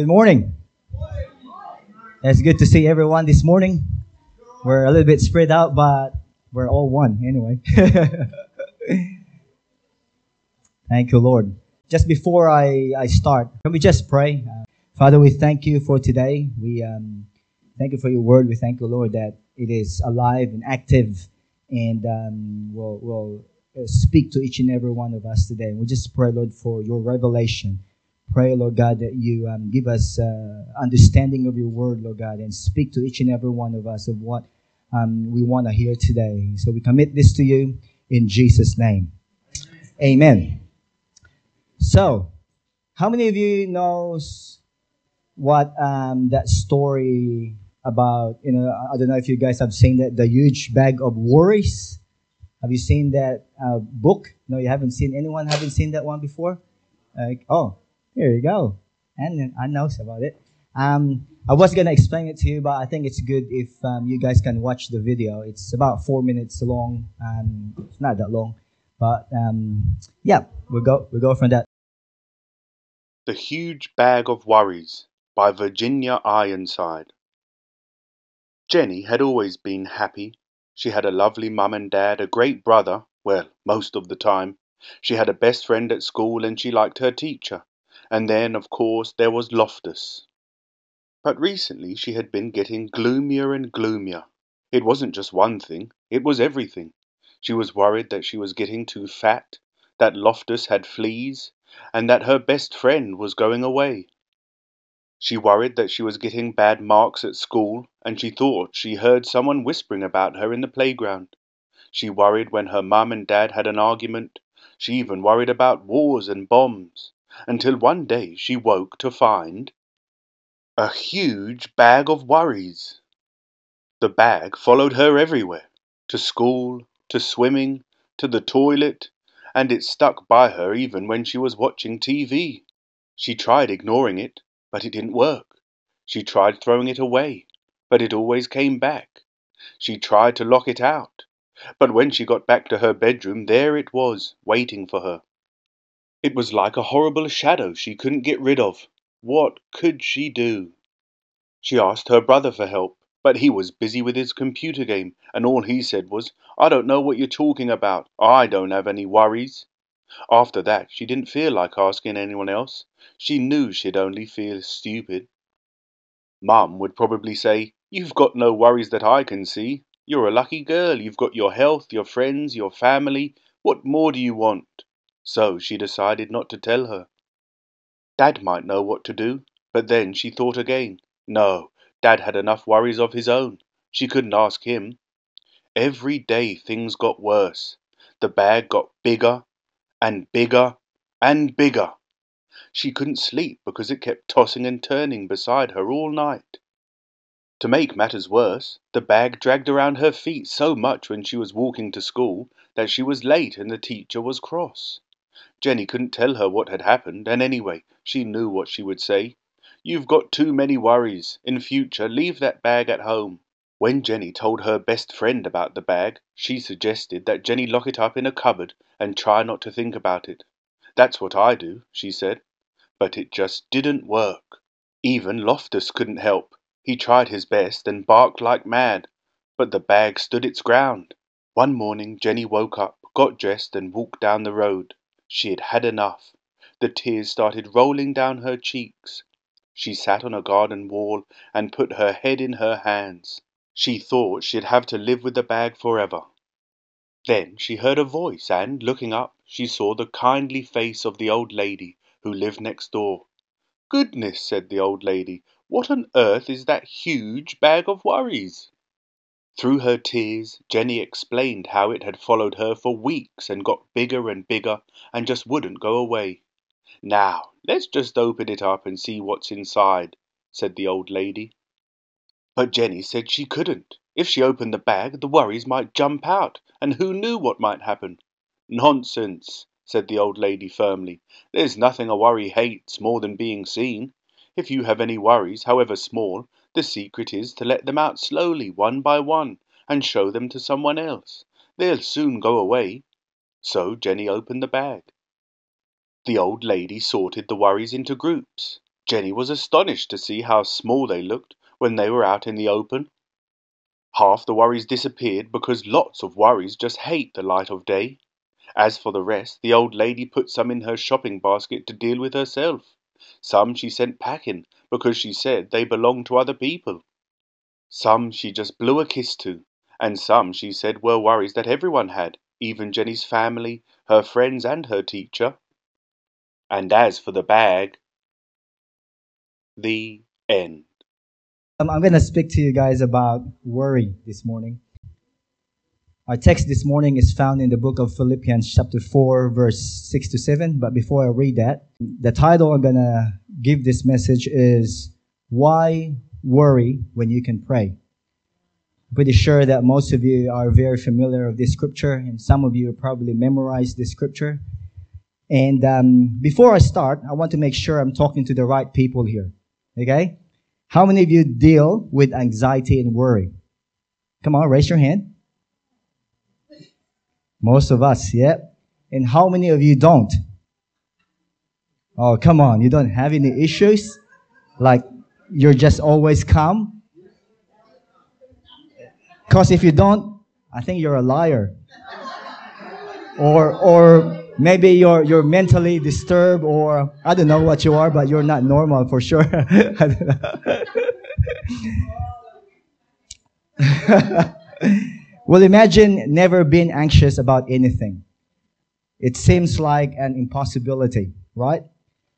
Good morning. It's good to see everyone this morning. We're a little bit spread out, but we're all one anyway. thank you, Lord. Just before I, I start, can we just pray? Uh, Father, we thank you for today. We um, thank you for your word. We thank you, Lord, that it is alive and active and um, will, will uh, speak to each and every one of us today. We just pray, Lord, for your revelation pray, Lord God, that you um, give us uh, understanding of your word, Lord God, and speak to each and every one of us of what um, we want to hear today. So we commit this to you in Jesus' name. Amen. Amen. So, how many of you knows what um, that story about? You know, I don't know if you guys have seen that the huge bag of worries. Have you seen that uh, book? No, you haven't seen. Anyone haven't seen that one before? Like, oh, here you go. And I know about it. Um, I was gonna explain it to you, but I think it's good if um, you guys can watch the video. It's about four minutes long. Um, it's not that long, but um, yeah, we'll go we'll go from that. The Huge Bag of Worries by Virginia Ironside. Jenny had always been happy. She had a lovely mum and dad, a great brother, well, most of the time. She had a best friend at school and she liked her teacher. And then, of course, there was Loftus. But recently she had been getting gloomier and gloomier. It wasn't just one thing, it was everything. She was worried that she was getting too fat, that Loftus had fleas, and that her best friend was going away. She worried that she was getting bad marks at school, and she thought she heard someone whispering about her in the playground. She worried when her mum and dad had an argument. She even worried about wars and bombs until one day she woke to find a huge bag of worries. The bag followed her everywhere to school, to swimming, to the toilet, and it stuck by her even when she was watching TV. She tried ignoring it, but it didn't work. She tried throwing it away, but it always came back. She tried to lock it out, but when she got back to her bedroom, there it was, waiting for her. It was like a horrible shadow she couldn't get rid of. What could she do? She asked her brother for help, but he was busy with his computer game, and all he said was, I don't know what you're talking about. I don't have any worries. After that, she didn't feel like asking anyone else. She knew she'd only feel stupid. Mum would probably say, You've got no worries that I can see. You're a lucky girl. You've got your health, your friends, your family. What more do you want? So she decided not to tell her. Dad might know what to do, but then she thought again. No, Dad had enough worries of his own. She couldn't ask him. Every day things got worse. The bag got bigger and bigger and bigger. She couldn't sleep because it kept tossing and turning beside her all night. To make matters worse, the bag dragged around her feet so much when she was walking to school that she was late and the teacher was cross. Jenny couldn't tell her what had happened, and anyway, she knew what she would say. You've got too many worries. In future, leave that bag at home. When Jenny told her best friend about the bag, she suggested that Jenny lock it up in a cupboard and try not to think about it. That's what I do, she said. But it just didn't work. Even Loftus couldn't help. He tried his best and barked like mad, but the bag stood its ground. One morning Jenny woke up, got dressed, and walked down the road. She had had enough. The tears started rolling down her cheeks. She sat on a garden wall and put her head in her hands. She thought she'd have to live with the bag forever. Then she heard a voice, and, looking up, she saw the kindly face of the old lady who lived next door. Goodness, said the old lady, what on earth is that huge bag of worries? Through her tears, Jenny explained how it had followed her for weeks and got bigger and bigger and just wouldn't go away. Now, let's just open it up and see what's inside, said the old lady. But Jenny said she couldn't. If she opened the bag, the worries might jump out, and who knew what might happen? Nonsense, said the old lady firmly. There's nothing a worry hates more than being seen. If you have any worries, however small, the secret is to let them out slowly, one by one, and show them to someone else. They'll soon go away. So Jenny opened the bag. The old lady sorted the worries into groups. Jenny was astonished to see how small they looked when they were out in the open. Half the worries disappeared because lots of worries just hate the light of day. As for the rest, the old lady put some in her shopping basket to deal with herself. Some she sent packing because she said they belonged to other people. Some she just blew a kiss to, and some she said were worries that everyone had, even Jenny's family, her friends, and her teacher. And as for the bag, the end. Um, I'm going to speak to you guys about worry this morning. Our text this morning is found in the book of Philippians, chapter 4, verse 6 to 7. But before I read that, the title I'm going to give this message is Why Worry When You Can Pray? I'm pretty sure that most of you are very familiar with this scripture, and some of you probably memorized this scripture. And um, before I start, I want to make sure I'm talking to the right people here. Okay? How many of you deal with anxiety and worry? Come on, raise your hand. Most of us, yeah. And how many of you don't? Oh, come on, you don't have any issues? Like you're just always calm? Because if you don't, I think you're a liar. Or, or maybe you're, you're mentally disturbed or I don't know what you are, but you're not normal for sure. well, imagine never being anxious about anything. It seems like an impossibility, right?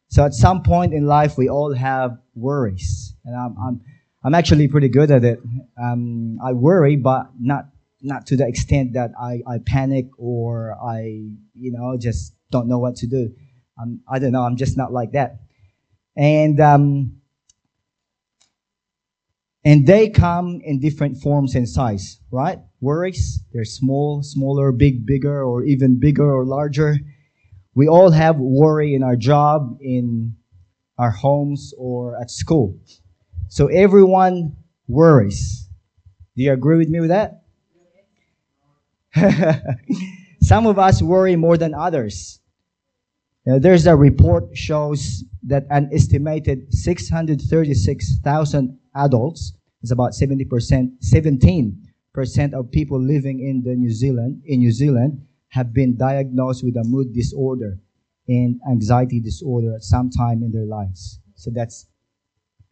So at some point in life, we all have worries. And I'm, I'm, I'm actually pretty good at it. Um, I worry, but not not to the extent that I, I panic or I, you know, just don't know what to do. I'm, I don't know. I'm just not like that. And, um, and they come in different forms and size, right? Worries, they're small, smaller, big, bigger, or even bigger or larger. We all have worry in our job, in our homes, or at school. So everyone worries. Do you agree with me with that? Some of us worry more than others. Know, there's a report shows that an estimated 636,000 adults, is about 70%, 17% of people living in the New Zealand, in New Zealand, have been diagnosed with a mood disorder and anxiety disorder at some time in their lives. So that's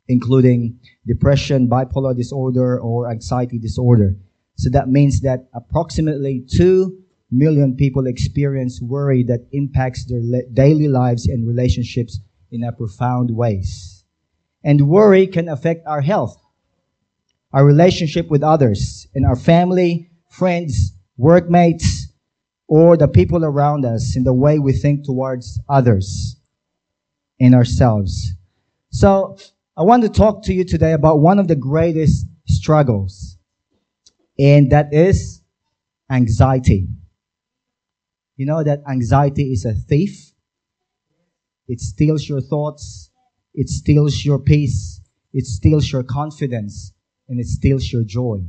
including depression, bipolar disorder, or anxiety disorder. So that means that approximately 2 million people experience worry that impacts their daily lives and relationships in a profound ways. And worry can affect our health, our relationship with others, and our family, friends, workmates, or the people around us in the way we think towards others and ourselves. So I want to talk to you today about one of the greatest struggles and that is anxiety. You know that anxiety is a thief. It steals your thoughts. It steals your peace. It steals your confidence and it steals your joy.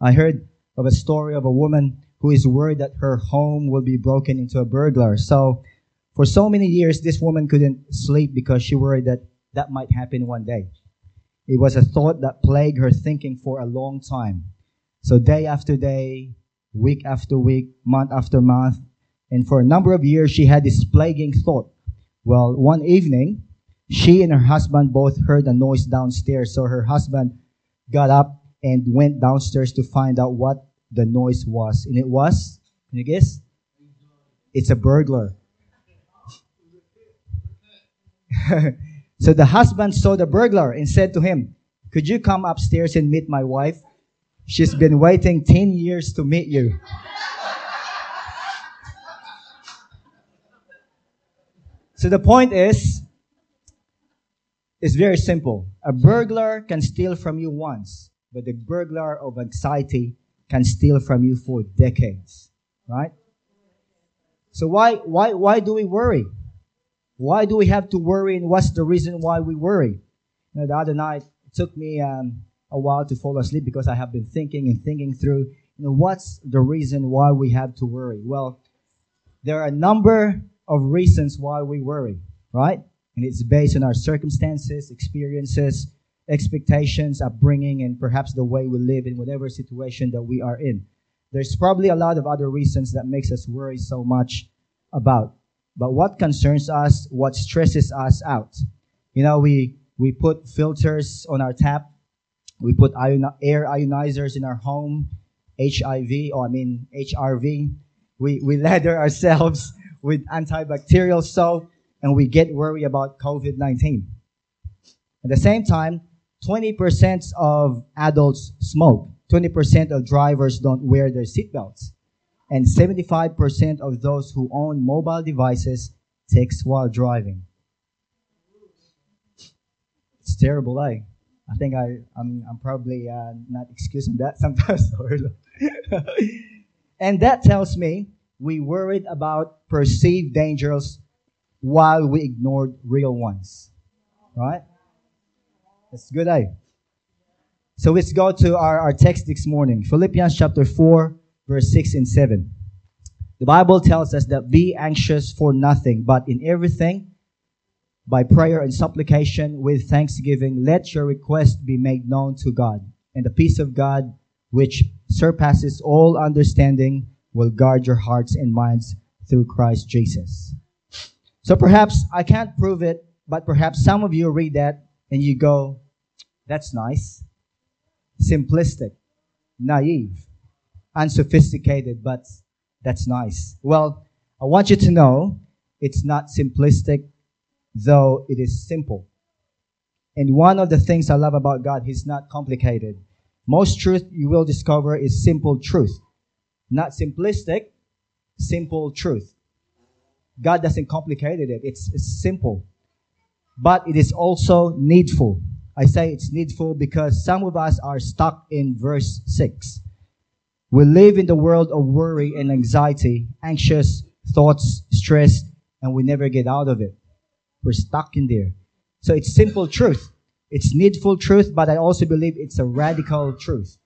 I heard of a story of a woman who is worried that her home will be broken into a burglar. So for so many years, this woman couldn't sleep because she worried that that might happen one day. It was a thought that plagued her thinking for a long time. So day after day, week after week, month after month, and for a number of years, she had this plaguing thought. Well, one evening, she and her husband both heard a noise downstairs. So her husband got up and went downstairs to find out what the noise was. And it was, can you guess? It's a burglar. So the husband saw the burglar and said to him, Could you come upstairs and meet my wife? She's been waiting 10 years to meet you. So the point is, it's very simple. A burglar can steal from you once, but the burglar of anxiety can steal from you for decades, right? So why, why, why do we worry? Why do we have to worry and what's the reason why we worry? You know, the other night, it took me um, a while to fall asleep because I have been thinking and thinking through, you know, what's the reason why we have to worry? Well, there are a number of reasons why we worry, right? And it's based on our circumstances, experiences, expectations, upbringing, and perhaps the way we live in whatever situation that we are in. There's probably a lot of other reasons that makes us worry so much about. But what concerns us, what stresses us out? You know, we, we put filters on our tap. We put ion, air ionizers in our home, HIV, or oh, I mean HRV. We, we lather ourselves with antibacterial soap and we get worried about COVID-19. At the same time, 20% of adults smoke. 20% of drivers don't wear their seatbelts. And 75% of those who own mobile devices text while driving. It's terrible, eh? I think I, I'm, I'm probably uh, not excusing that sometimes. and that tells me we worried about perceived dangers while we ignored real ones. Right? That's good, eh? So let's go to our, our text this morning. Philippians chapter 4, verse 6 and 7. The Bible tells us that be anxious for nothing, but in everything, by prayer and supplication with thanksgiving, let your request be made known to God. And the peace of God, which surpasses all understanding, will guard your hearts and minds through Christ Jesus. So perhaps I can't prove it, but perhaps some of you read that and you go, that's nice simplistic, naive, unsophisticated, but that's nice. Well, I want you to know it's not simplistic, though it is simple. And one of the things I love about God, He's not complicated. Most truth you will discover is simple truth. Not simplistic, simple truth. God doesn't complicate it. It's, it's simple. But it is also needful. I say it's needful because some of us are stuck in verse 6. We live in the world of worry and anxiety, anxious thoughts, stress, and we never get out of it. We're stuck in there. So it's simple truth. It's needful truth, but I also believe it's a radical truth.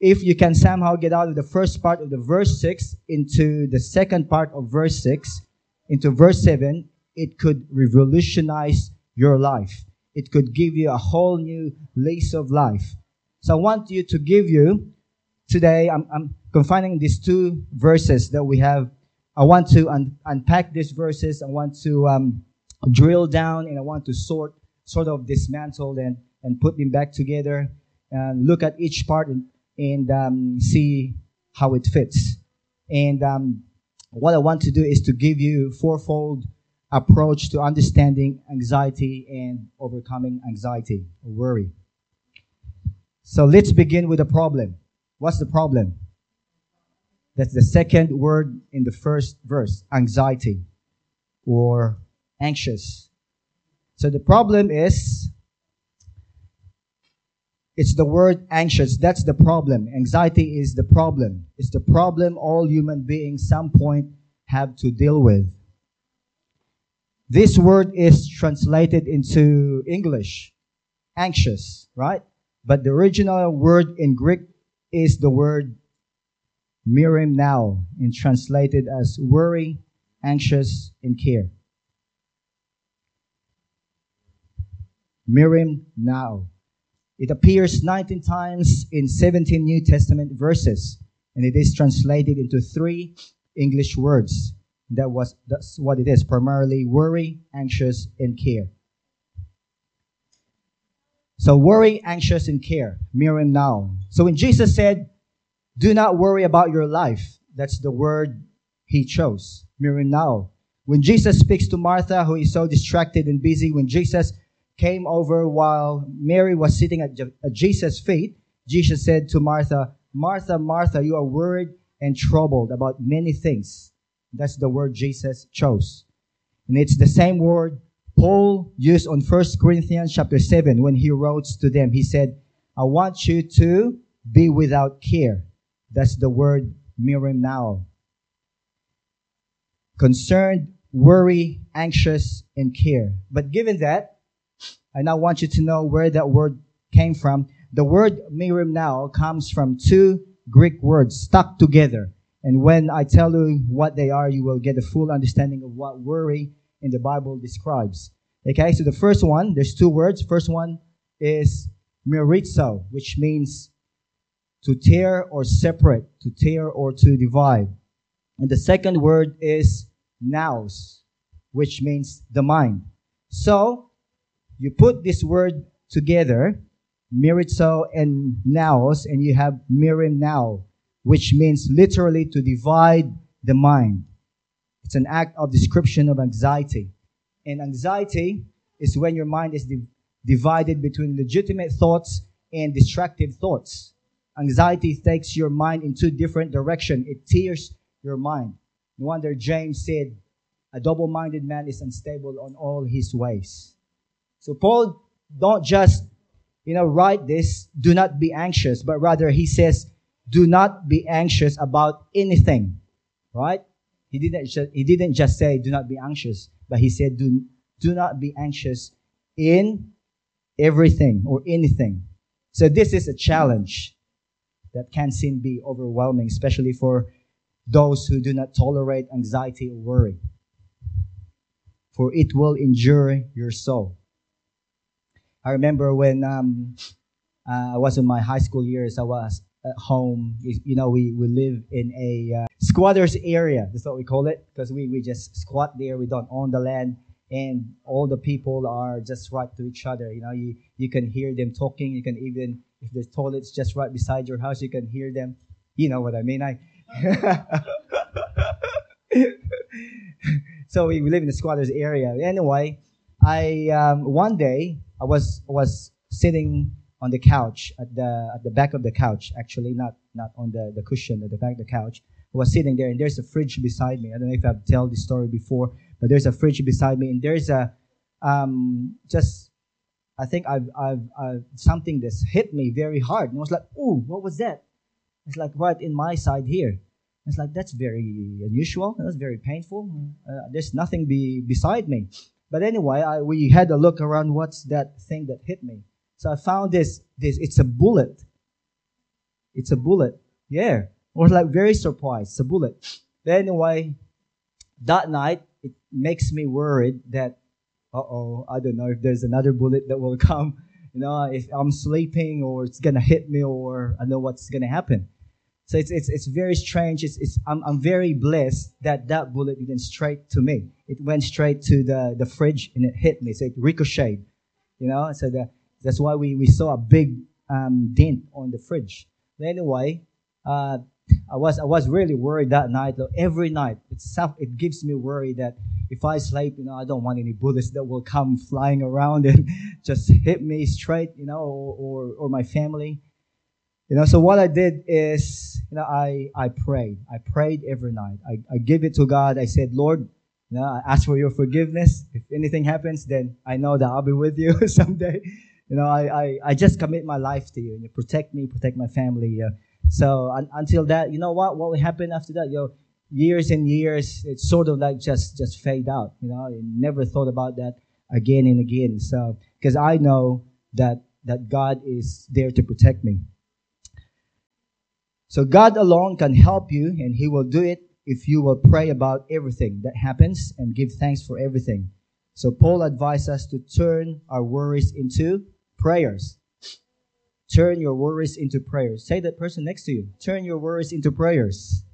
If you can somehow get out of the first part of the verse 6 into the second part of verse 6, into verse 7, it could revolutionize your life it could give you a whole new lease of life. So I want you to give you today, I'm, I'm confining these two verses that we have. I want to un- unpack these verses. I want to um, drill down and I want to sort, sort of dismantle and, and put them back together and look at each part and, and um, see how it fits. And um, what I want to do is to give you fourfold approach to understanding anxiety and overcoming anxiety or worry. So let's begin with the problem. What's the problem? That's the second word in the first verse anxiety or anxious. So the problem is it's the word anxious. That's the problem. Anxiety is the problem. It's the problem all human beings some point have to deal with. This word is translated into English, anxious, right? But the original word in Greek is the word merimnao, and translated as worry, anxious, and care. Merimnao. It appears 19 times in 17 New Testament verses, and it is translated into three English words. That was that's what it is, primarily worry, anxious, and care. So worry, anxious, and care. merimnao. So when Jesus said, do not worry about your life, that's the word he chose. merimnao. When Jesus speaks to Martha, who is so distracted and busy, when Jesus came over while Mary was sitting at, at Jesus' feet, Jesus said to Martha, Martha, Martha, you are worried and troubled about many things. That's the word Jesus chose. And it's the same word Paul used on 1 Corinthians chapter 7 when he wrote to them. He said, I want you to be without care. That's the word merimnao. Concerned, worry, anxious, and care. But given that, I now want you to know where that word came from. The word merimnao comes from two Greek words stuck together. And when I tell you what they are, you will get a full understanding of what worry in the Bible describes. Okay, so the first one, there's two words. First one is mirizo, which means to tear or separate, to tear or to divide. And the second word is nous, which means the mind. So, you put this word together, mirizo and naos, and you have merimnao, which means literally to divide the mind. It's an act of description of anxiety. And anxiety is when your mind is di- divided between legitimate thoughts and distractive thoughts. Anxiety takes your mind in two different directions. It tears your mind. No wonder James said, a double-minded man is unstable on all his ways. So Paul don't just, you know, write this, do not be anxious, but rather he says, do not be anxious about anything, right? He didn't, just, he didn't just say, do not be anxious, but he said, do, do not be anxious in everything or anything. So this is a challenge that can seem be overwhelming, especially for those who do not tolerate anxiety or worry. For it will injure your soul. I remember when um, uh, I was in my high school years, I was at home. You, know, we, we live in a uh, squatters area. That's what we call it because we, we just squat there. We don't own the land. And all the people are just right to each other. You know, you, you can hear them talking. You can even, if the toilet's just right beside your house, you can hear them. You know what I mean? I, so we, we live in the squatters area. Anyway, I um, one day I was was sitting on the couch at the at the back of the couch actually not not on the, the cushion at the back of the couch. I was sitting there and there's a fridge beside me. I don't know if I've told this story before but there's a fridge beside me and there's a um, just I think I've, I've, I've something that's hit me very hard and I was like ooh, what was that? It's like right in my side here. It's like that's very unusual. That's very painful. Uh, there's nothing be beside me but anyway I, we had a look around what's that thing that hit me so I found this, this, it's a bullet. It's a bullet. Yeah. I was like very surprised. It's a bullet. But anyway, that night, it makes me worried that, uh oh, I don't know if there's another bullet that will come. You know, if I'm sleeping or it's gonna hit me or I know what's gonna happen. So it's, it's, it's very strange. It's, it's, I'm, I'm very blessed that that bullet didn't straight to me. It went straight to the, the fridge and it hit me. So it ricocheted, you know, so the, that's why we, we saw a big um, dent on the fridge. But anyway, uh, I was I was really worried that night. Every night, itself it gives me worry that if I sleep, you know, I don't want any bullets that will come flying around and just hit me straight, you know, or, or, or my family. You know, so what I did is, you know, I, I prayed. I prayed every night. I, I give it to God. I said, Lord, you know, I ask for your forgiveness. If anything happens, then I know that I'll be with you someday. You know, I, I, I just commit my life to you. And you protect me, protect my family. So un, until that, you know what? What will happen after that? You know, years and years, it's sort of like just just fade out. You know, I never thought about that again and again. So because I know that that God is there to protect me. So God alone can help you, and He will do it if you will pray about everything that happens and give thanks for everything. So Paul advised us to turn our worries into prayers. Turn your worries into prayers. Say that person next to you. Turn your worries into prayers.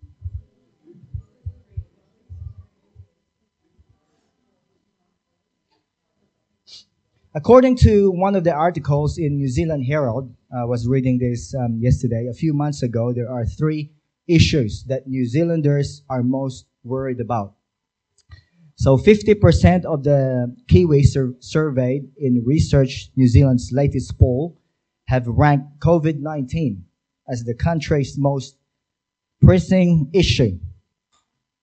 According to one of the articles in New Zealand Herald, I was reading this um, yesterday, a few months ago, there are three issues that New Zealanders are most worried about. So 50% of the Kiwis sur- surveyed in Research New Zealand's latest poll have ranked COVID-19 as the country's most pressing issue.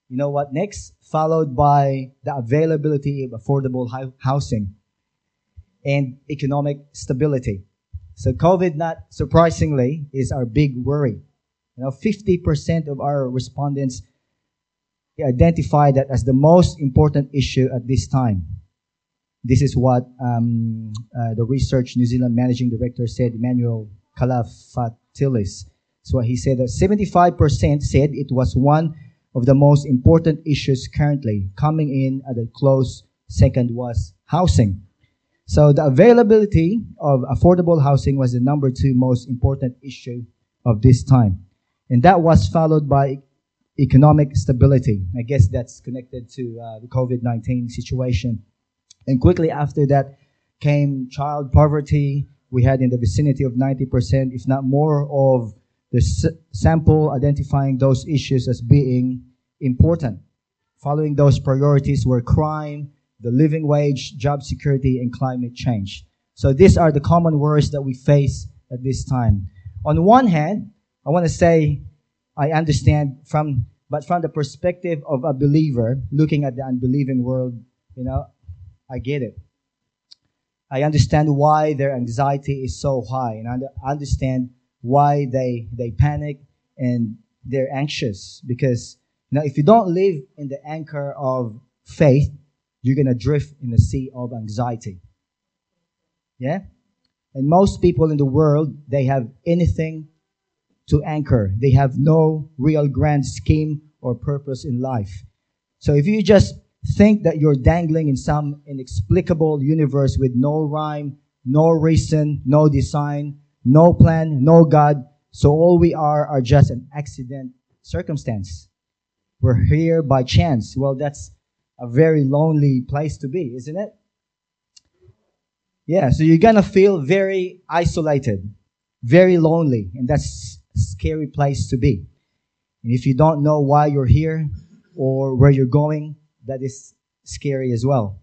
You know what next? Followed by the availability of affordable housing and economic stability. So COVID, not surprisingly, is our big worry. You know, 50% of our respondents identified that as the most important issue at this time. This is what um, uh, the Research New Zealand Managing Director said, Emanuel Kalafatelis. So he said that 75% said it was one of the most important issues currently. Coming in at a close second was housing. So the availability of affordable housing was the number two most important issue of this time. And that was followed by economic stability. I guess that's connected to uh, the COVID 19 situation. And quickly after that came child poverty. We had in the vicinity of 90%, if not more, of the s- sample identifying those issues as being important. Following those priorities were crime, the living wage, job security, and climate change. So these are the common worries that we face at this time. On one hand, I want to say I understand from, but from the perspective of a believer looking at the unbelieving world, you know, I get it. I understand why their anxiety is so high, and I understand why they they panic and they're anxious because you know if you don't live in the anchor of faith, you're gonna drift in the sea of anxiety. Yeah, and most people in the world they have anything to anchor. They have no real grand scheme or purpose in life. So if you just think that you're dangling in some inexplicable universe with no rhyme, no reason, no design, no plan, no God. So all we are are just an accident circumstance. We're here by chance. Well, that's a very lonely place to be, isn't it? Yeah, so you're gonna feel very isolated, very lonely, and that's a scary place to be. And if you don't know why you're here or where you're going, that is scary as well.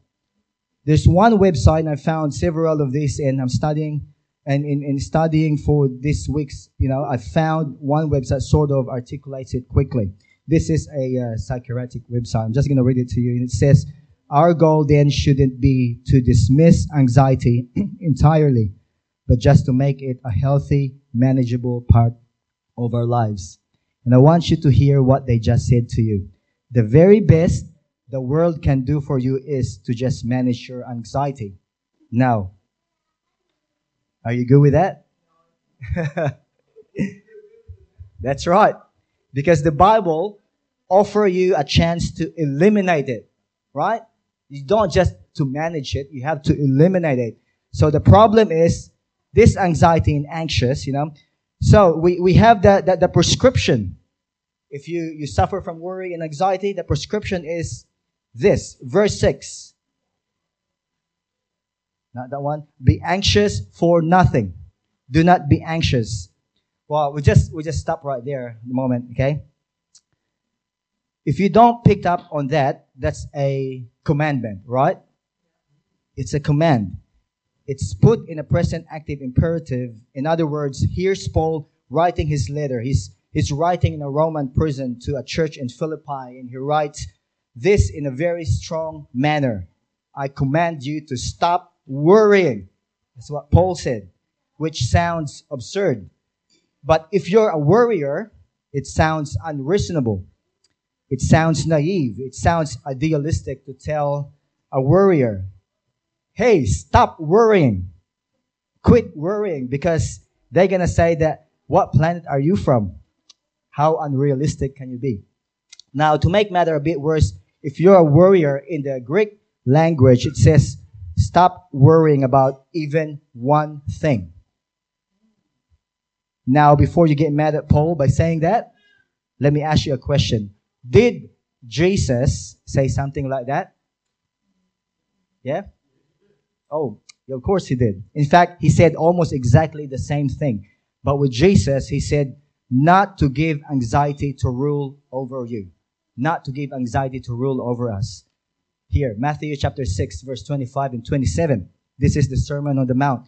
There's one website, and I found several of these, and I'm studying, and in, in studying for this week's, you know, I found one website sort of articulates it quickly. This is a uh, psychiatric website. I'm just going to read it to you, and it says, "Our goal then shouldn't be to dismiss anxiety entirely, but just to make it a healthy, manageable part of our lives." And I want you to hear what they just said to you. The very best the world can do for you is to just manage your anxiety. Now, are you good with that? That's right. Because the Bible offer you a chance to eliminate it, right? You don't just to manage it, you have to eliminate it. So the problem is this anxiety and anxious, you know. So we, we have the, the, the prescription. If you, you suffer from worry and anxiety, the prescription is this. Verse 6. Not that one. Be anxious for nothing. Do not be anxious. Well, we just we just stop right there the moment, okay? If you don't pick up on that, that's a commandment, right? It's a command. It's put in a present active imperative. In other words, here's Paul writing his letter. He's he's writing in a Roman prison to a church in Philippi, and he writes this in a very strong manner. I command you to stop worrying. That's what Paul said, which sounds absurd. But if you're a worrier, it sounds unreasonable. It sounds naive. It sounds idealistic to tell a worrier, hey, stop worrying. Quit worrying because they're going to say that, what planet are you from? How unrealistic can you be? Now, to make matter a bit worse, if you're a worrier in the Greek language, it says, stop worrying about even one thing. Now, before you get mad at Paul by saying that, let me ask you a question. Did Jesus say something like that? Yeah? Oh, of course he did. In fact, he said almost exactly the same thing. But with Jesus, he said not to give anxiety to rule over you. Not to give anxiety to rule over us. Here, Matthew chapter 6, verse 25 and 27. This is the Sermon on the Mount.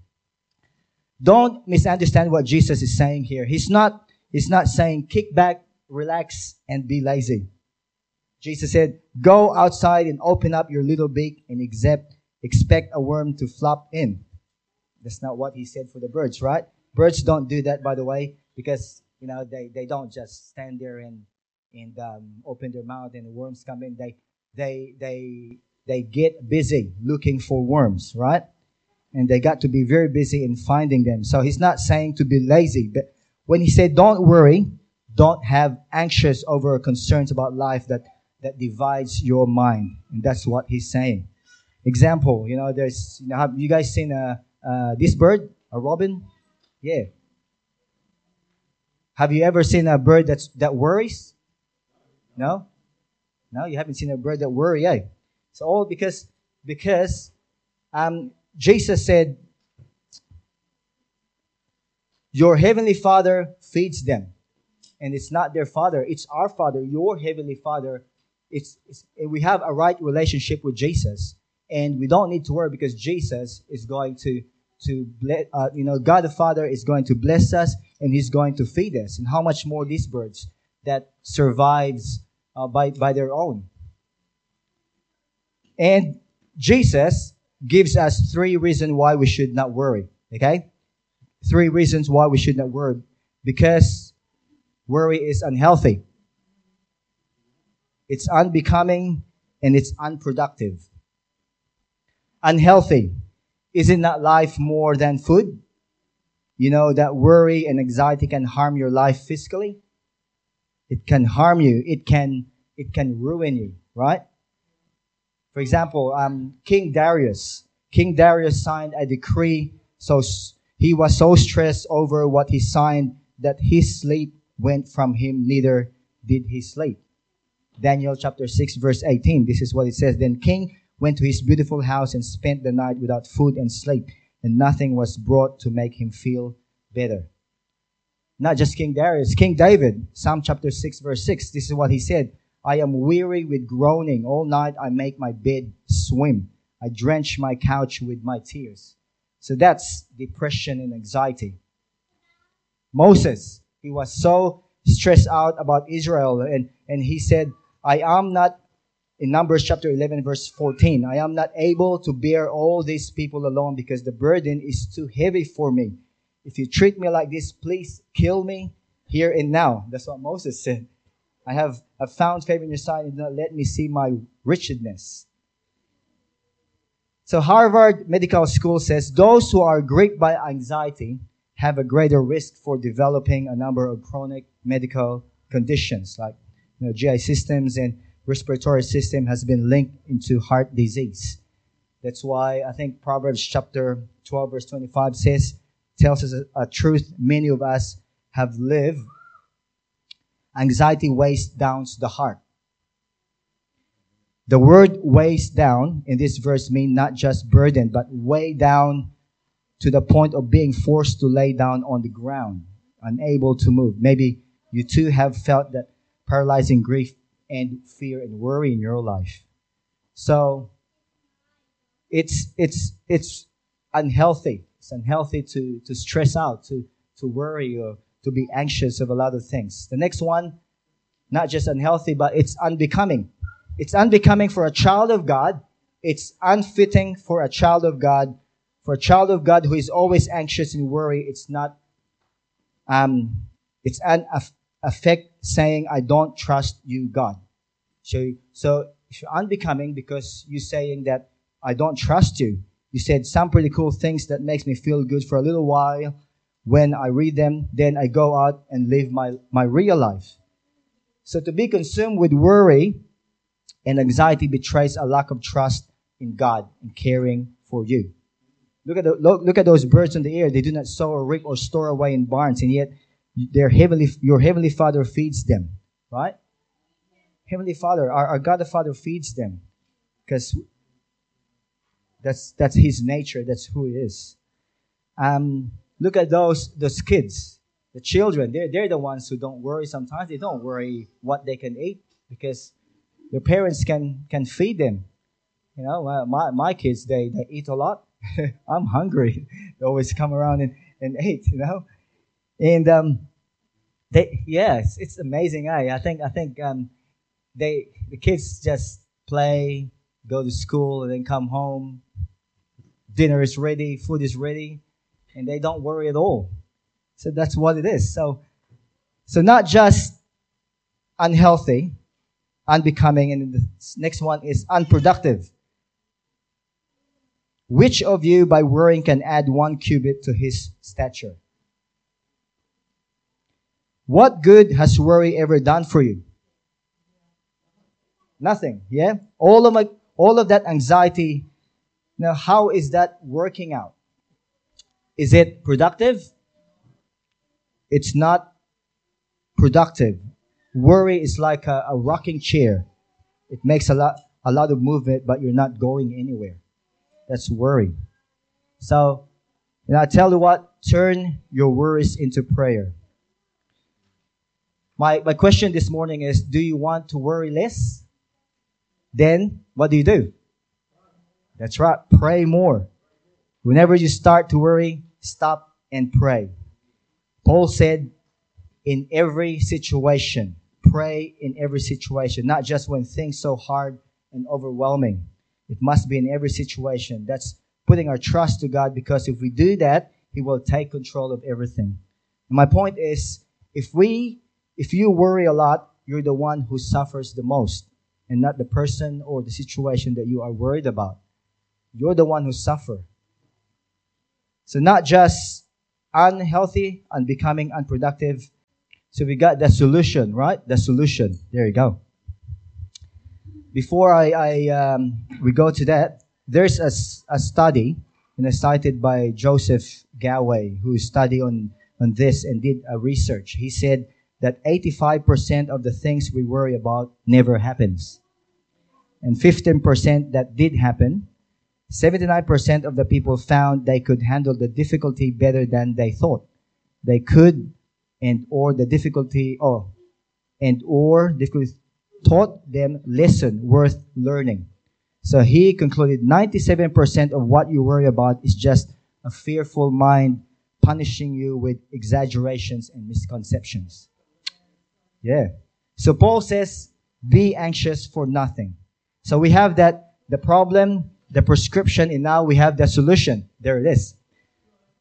Don't misunderstand what Jesus is saying here. He's not, he's not saying kick back, relax, and be lazy. Jesus said, go outside and open up your little beak and accept, expect a worm to flop in. That's not what he said for the birds, right? Birds don't do that, by the way, because you know they, they don't just stand there and and um, open their mouth and the worms come in. They they they they get busy looking for worms, right? And they got to be very busy in finding them. So he's not saying to be lazy, but when he said, "Don't worry," don't have anxious over concerns about life that that divides your mind, and that's what he's saying. Example, you know, there's you know, have you guys seen a uh, this bird, a robin? Yeah. Have you ever seen a bird that's that worries? No? No, you haven't seen a bird that worry, eh? It's all because because um, Jesus said, Your heavenly Father feeds them. And it's not their father, it's our Father, your heavenly Father. It's, it's we have a right relationship with Jesus, and we don't need to worry because Jesus is going to to bless, uh, you know, God the Father is going to bless us and He's going to feed us. And how much more these birds that survives uh, by, by their own. And Jesus gives us three reasons why we should not worry. Okay? Three reasons why we should not worry. Because worry is unhealthy. It's unbecoming and it's unproductive. Unhealthy isn't that life more than food? You know, that worry and anxiety can harm your life physically. It can harm you. It can, it can ruin you, right? For example, um, King Darius. King Darius signed a decree. So he was so stressed over what he signed that his sleep went from him. Neither did he sleep. Daniel chapter 6 verse 18. This is what it says. Then King went to his beautiful house and spent the night without food and sleep, and nothing was brought to make him feel better. Not just King Darius, King David, Psalm chapter 6, verse 6. This is what he said I am weary with groaning. All night I make my bed swim. I drench my couch with my tears. So that's depression and anxiety. Moses, he was so stressed out about Israel and, and he said, I am not in Numbers chapter 11, verse 14. I am not able to bear all these people alone because the burden is too heavy for me. If you treat me like this, please kill me here and now. That's what Moses said. I have, have found favor in your sight and not let me see my wretchedness. So Harvard Medical School says those who are gripped by anxiety have a greater risk for developing a number of chronic medical conditions like you know, GI systems and respiratory system has been linked into heart disease. That's why I think Proverbs chapter 12 verse 25 says, tells us a, a truth many of us have lived. Anxiety weighs down the heart. The word weighs down in this verse mean not just burden, but weigh down to the point of being forced to lay down on the ground, unable to move. Maybe you too have felt that paralyzing grief and fear and worry in your life. So it's it's it's unhealthy. It's unhealthy to to stress out, to to worry or to be anxious of a lot of things. The next one, not just unhealthy, but it's unbecoming. It's unbecoming for a child of God. It's unfitting for a child of God. For a child of God who is always anxious and worry, it's not um it's an affect saying, I don't trust you, God. So, so if you're unbecoming because you're saying that I don't trust you, you said some pretty cool things that makes me feel good for a little while. When I read them, then I go out and live my, my real life. So to be consumed with worry and anxiety betrays a lack of trust in God and caring for you. Look at, the, look, look at those birds in the air. They do not sow or reap or store away in barns, and yet their heavenly, your heavenly Father feeds them, right? Heavenly Father, our, our God the Father feeds them because that's that's His nature. That's who He is. Um, look at those those kids, the children. They're they're the ones who don't worry. Sometimes they don't worry what they can eat because their parents can can feed them. You know, my my kids they they eat a lot. I'm hungry. they always come around and, and eat. You know, and um, they yes, it's amazing. I I think I think um, they the kids just play, go to school, and then come home. Dinner is ready, food is ready, and they don't worry at all. So that's what it is. So, so not just unhealthy, unbecoming, and the next one is unproductive. Which of you by worrying can add one cubit to his stature? What good has worry ever done for you? Nothing. Yeah? All of my, all of that anxiety. Now, how is that working out? Is it productive? It's not productive. Worry is like a, a rocking chair. It makes a lot, a lot of movement, but you're not going anywhere. That's worry. So, and I tell you what, turn your worries into prayer. My, my question this morning is Do you want to worry less? Then what do you do? That's right, pray more. Whenever you start to worry, stop and pray. Paul said, in every situation, pray in every situation, not just when things so hard and overwhelming. It must be in every situation. That's putting our trust to God because if we do that, He will take control of everything. And my point is, if we, if you worry a lot, you're the one who suffers the most and not the person or the situation that you are worried about. You're the one who suffer. So not just unhealthy and becoming unproductive, so we got the solution, right? The solution. There you go. Before I, I um, we go to that, there's a, a study, and it's cited by Joseph Goewey, who studied on, on this and did a research. He said that 85% of the things we worry about never happens. And 15% that did happen, 79% of the people found they could handle the difficulty better than they thought. They could and or the difficulty or and or difficulty taught them lesson worth learning. So he concluded 97% of what you worry about is just a fearful mind punishing you with exaggerations and misconceptions. Yeah. So Paul says, be anxious for nothing. So we have that, the problem, the prescription, and now we have the solution. There it is.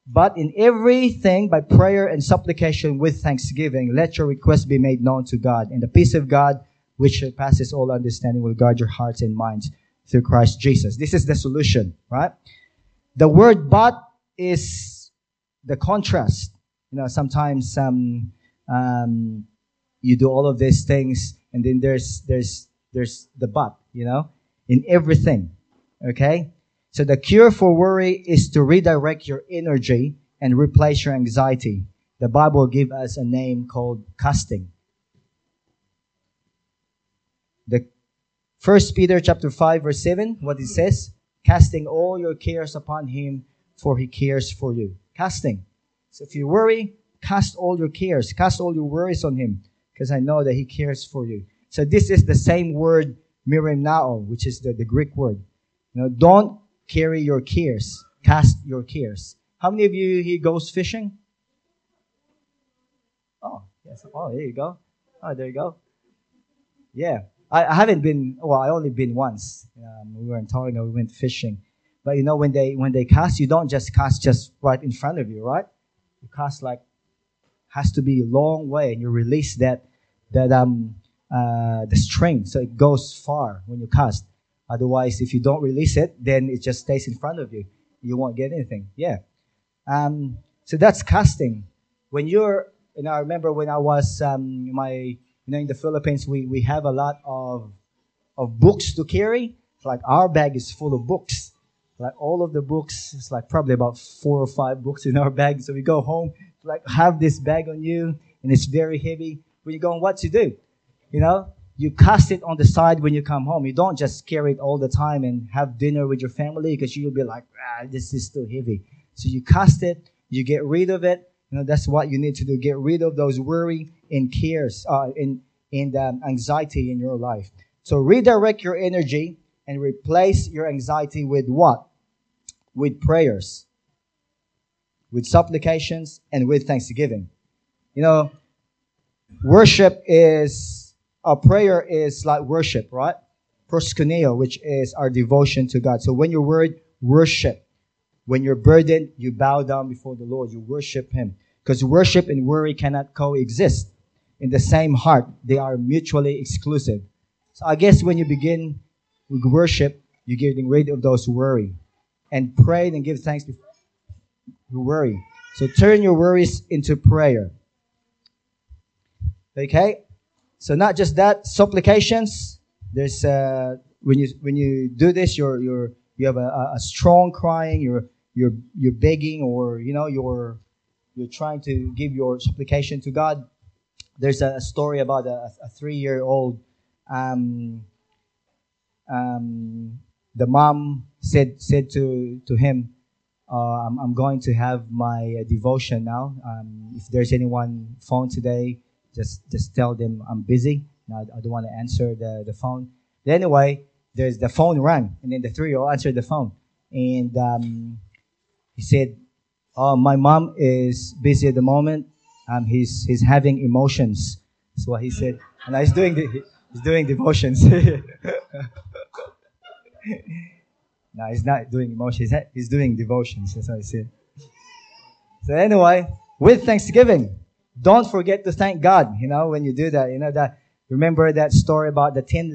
But in everything, by prayer and supplication with thanksgiving, let your requests be made known to God. And the peace of God, which surpasses all understanding, will guard your hearts and minds through Christ Jesus. This is the solution, right? The word but is the contrast. You know, sometimes um, um, you do all of these things, and then there's there's there's the but. You know, in everything. Okay, so the cure for worry is to redirect your energy and replace your anxiety. The Bible gives us a name called casting. The First Peter chapter 5 verse 7, what it says, casting all your cares upon him for he cares for you. Casting. So if you worry, cast all your cares, cast all your worries on him because I know that he cares for you. So this is the same word merimnao, which is the, the Greek word. You know, don't carry your cares, cast your cares. How many of you here goes fishing? Oh, yes. Oh, there you go. Oh, there you go. Yeah. I, I haven't been, well, I only been once. Um, we were in Tonga, we went fishing. But you know, when they, when they cast, you don't just cast just right in front of you, right? You cast like, has to be a long way and you release that, that, um, uh, the string so it goes far when you cast. Otherwise, if you don't release it, then it just stays in front of you. You won't get anything. Yeah. Um, so that's casting. When you're, you know, I remember when I was um, my, you know, in the Philippines, we, we have a lot of of books to carry. It's like our bag is full of books. Like all of the books, it's like probably about four or five books in our bag. So we go home, like have this bag on you, and it's very heavy. When you go what to do? You know, you cast it on the side when you come home. You don't just carry it all the time and have dinner with your family because you'll be like, ah, this is too heavy. So you cast it, you get rid of it. You know, that's what you need to do. Get rid of those worry and cares, uh, in, in the anxiety in your life. So redirect your energy and replace your anxiety with what? With prayers, with supplications, and with thanksgiving. You know, worship is our prayer is like worship, right? Proskuneo, which is our devotion to God. So when your word worship, when you're burdened, you bow down before the Lord, you worship Him. Because worship and worry cannot coexist in the same heart. They are mutually exclusive. So I guess when you begin with worship, you're getting rid of those worry. And pray and give thanks before you worry. So turn your worries into prayer. Okay? So not just that, supplications. There's uh, when you when you do this, you're you're you have a, a strong crying. You're you're you're begging, or you know you're you're trying to give your supplication to God. There's a, story about a, a three year old. Um, um, the mom said said to to him, uh, I'm, I'm going to have my uh, devotion now. Um, if there's anyone phone today, just just tell them I'm busy. I, I don't want to answer the, the phone. Anyway, there's the phone rang, and then the three year old answered the phone, and um, he said, "Oh, my mom is busy at the moment. Um, he's he's having emotions." That's what he said, and he's doing the, he's doing devotions. no, he's not doing emotions. He's doing devotions. That's what he said. So anyway, with Thanksgiving, don't forget to thank God. You know, when you do that, you know that. Remember that story about the ten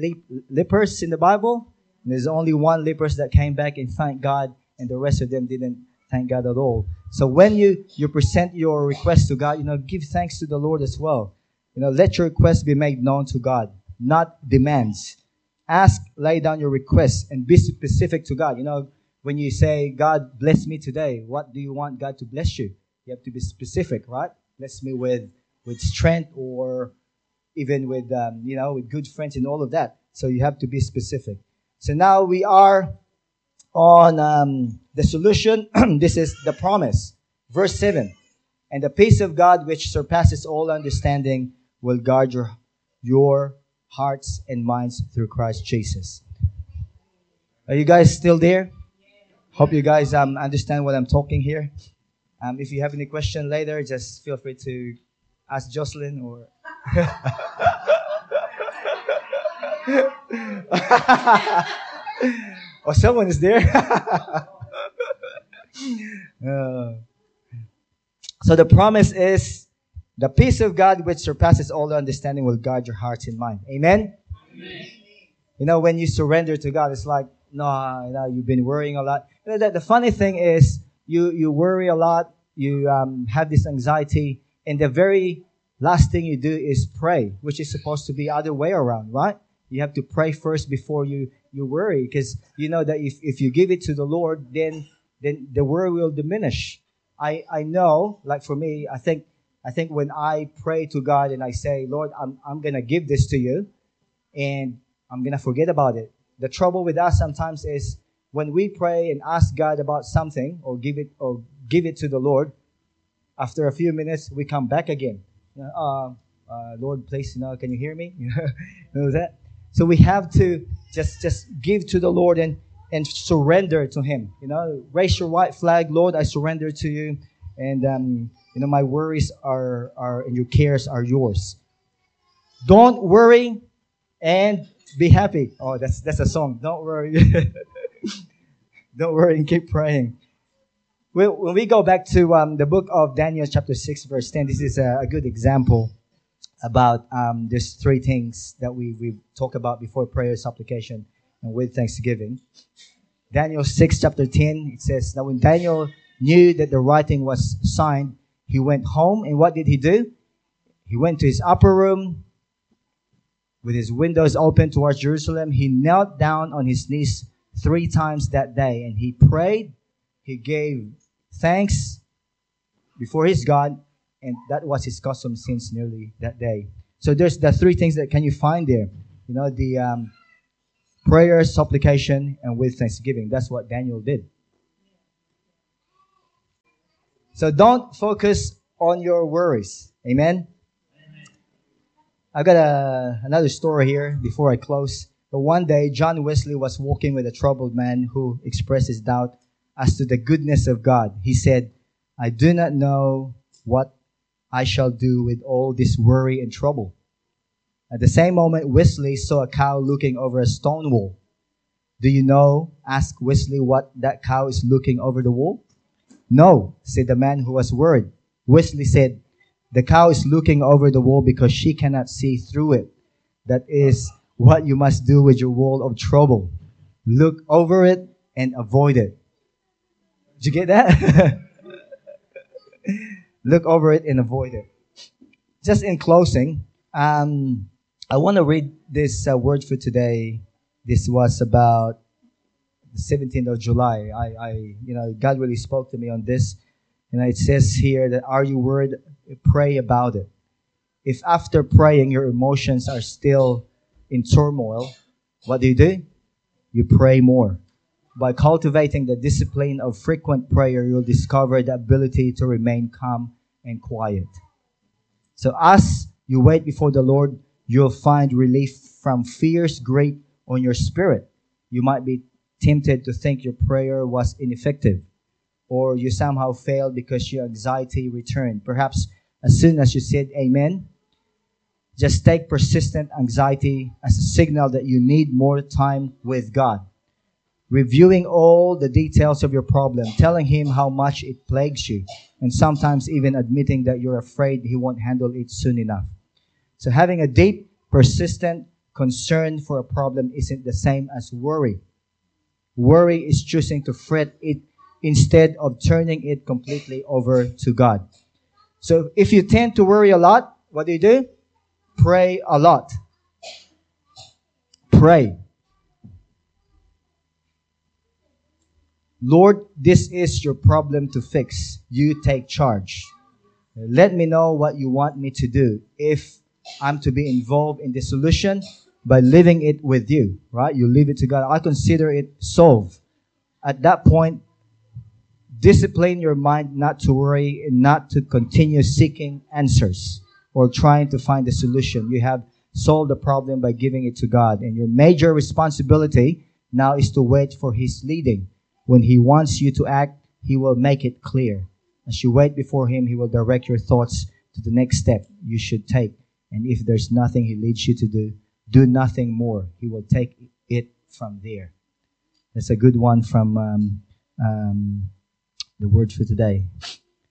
lepers in the Bible? And there's only one lepers that came back and thanked God, and the rest of them didn't thank God at all. So when you you present your request to God, you know, give thanks to the Lord as well. You know, let your request be made known to God, not demands. Ask, lay down your requests, and be specific to God. You know, when you say, God bless me today, what do you want God to bless you? You have to be specific, right? Bless me with with strength or even with um, you know with good friends and all of that. So you have to be specific. So now we are on um, the solution. This is the promise. Verse 7 and the peace of god which surpasses all understanding will guard your your hearts and minds through christ jesus. Are you guys still there? Hope you guys um, understand what i'm talking here um, if you have any question later, just feel free to ask Jocelyn or. or someone is there. uh, so the promise is the peace of God which surpasses all understanding will guard your hearts and mind. Amen? Amen. You know, when you surrender to God, it's like, no, you know, you've been worrying a lot. The, the funny thing is, you, you worry a lot, you um, have this anxiety, and the very last thing you do is pray, which is supposed to be other way around, right? You have to pray first before you, you worry, because you know that if, if you give it to the Lord, then then the worry will diminish. I, I know, like for me, I think I think when I pray to God and I say, Lord, I'm, I'm gonna give this to you and I'm gonna forget about it. The trouble with us sometimes is when we pray and ask God about something or give it or give it to the Lord, after a few minutes we come back again. Uh, uh, Lord, please, you know, can you hear me? you know that. So we have to just just give to the Lord and and surrender to Him. You know, raise your white flag, Lord. I surrender to you, and um, you know my worries are are and your cares are yours. Don't worry and be happy. Oh, that's that's a song. Don't worry. Don't worry and keep praying. When we go back to um, the book of Daniel, chapter 6, verse 10, this is a, good example about um, there's three things that we, we talk about before prayer, supplication, and with thanksgiving. Daniel 6, chapter 10, it says, Now when Daniel knew that the writing was signed, he went home, and what did he do? He went to his upper room with his windows open towards Jerusalem. He knelt down on his knees three times that day. And he prayed, he gave thanks before his God, and that was his custom since nearly that day. So there's the three things that can you find there. You know, the um, prayer, supplication, and with thanksgiving. That's what Daniel did. So don't focus on your worries. Amen. I got a, another story here before I close. But one day, John Wesley was walking with a troubled man who expressed his doubt as to the goodness of God. He said, I do not know what I shall do with all this worry and trouble. At the same moment, Wesley saw a cow looking over a stone wall. Do you know, asked Wesley, what that cow is looking over the wall? No, said the man who was worried. Wesley said, The cow is looking over the wall because she cannot see through it. That is what you must do with your wall of trouble. Look over it and avoid it. Did you get that? Look over it and avoid it. Just in closing, um, I want to read this uh, word for today. This was about the 17th of July. I, I, you know, God really spoke to me on this. And it says here that are you worried? Pray about it. If after praying your emotions are still in turmoil, what do you do? You pray more. By cultivating the discipline of frequent prayer, you'll discover the ability to remain calm and quiet. So as you wait before the Lord, you'll find relief from fears great on your spirit. You might be tempted to think your prayer was ineffective or you somehow failed because your anxiety returned. Perhaps as soon as you said amen, just take persistent anxiety as a signal that you need more time with God. Reviewing all the details of your problem, telling Him how much it plagues you, and sometimes even admitting that you're afraid He won't handle it soon enough. So having a deep, persistent concern for a problem isn't the same as worry. Worry is choosing to fret it instead of turning it completely over to God. So if you tend to worry a lot, what do you do? Pray a lot. Pray. Lord, this is your problem to fix. You take charge. Let me know what you want me to do. If I'm to be involved in the solution by leaving it with you, right? You leave it to God. I consider it solved. At that point, discipline your mind not to worry and not to continue seeking answers or trying to find a solution. You have solved the problem by giving it to God. And your major responsibility now is to wait for His leading. When He wants you to act, He will make it clear. As you wait before Him, He will direct your thoughts to the next step you should take. And if there's nothing He leads you to do, do nothing more. He will take it from there. That's a good one from um, um, the word for today.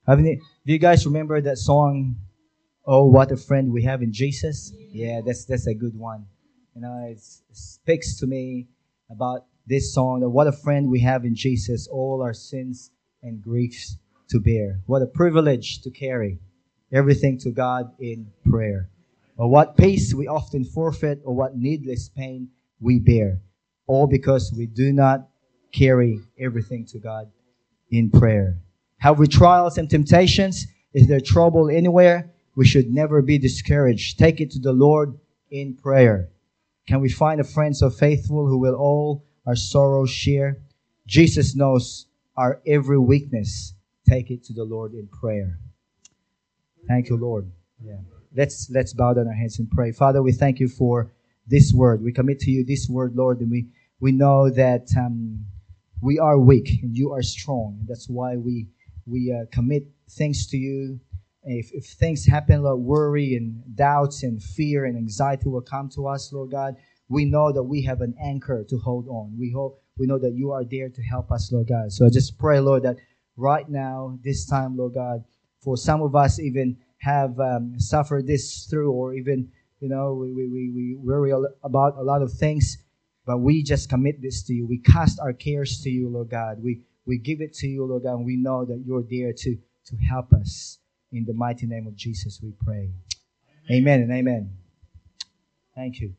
You, do you guys remember that song? Oh, what a friend we have in Jesus. Yeah, that's that's a good one. You know, it speaks to me about this song. That what a friend we have in Jesus. All our sins and griefs to bear. What a privilege to carry everything to God in prayer. Or what peace we often forfeit, or what needless pain we bear. All because we do not carry everything to God in prayer. Have we trials and temptations? Is there trouble anywhere? We should never be discouraged. Take it to the Lord in prayer. Can we find a friend so faithful who will all our sorrows share? Jesus knows our every weakness. Take it to the Lord in prayer. Thank you, Lord. Yeah. Let's let's bow down our heads and pray. Father, we thank you for this word. We commit to you this word, Lord, and we we know that um, we are weak and you are strong. That's why we we uh, commit things to you. If, if things happen, Lord, worry and doubts and fear and anxiety will come to us, Lord God. We know that we have an anchor to hold on. We hope we know that you are there to help us, Lord God. So I just pray, Lord, that right now, this time, Lord God, for some of us even have um, suffered this through, or even you know, we, we, we worry about a lot of things but we just commit this to you. We cast our cares to you, Lord God. We, we give it to you, Lord God, and we know that you're there to, to help us. In the mighty name of Jesus, we pray. Amen, amen and amen. Thank you.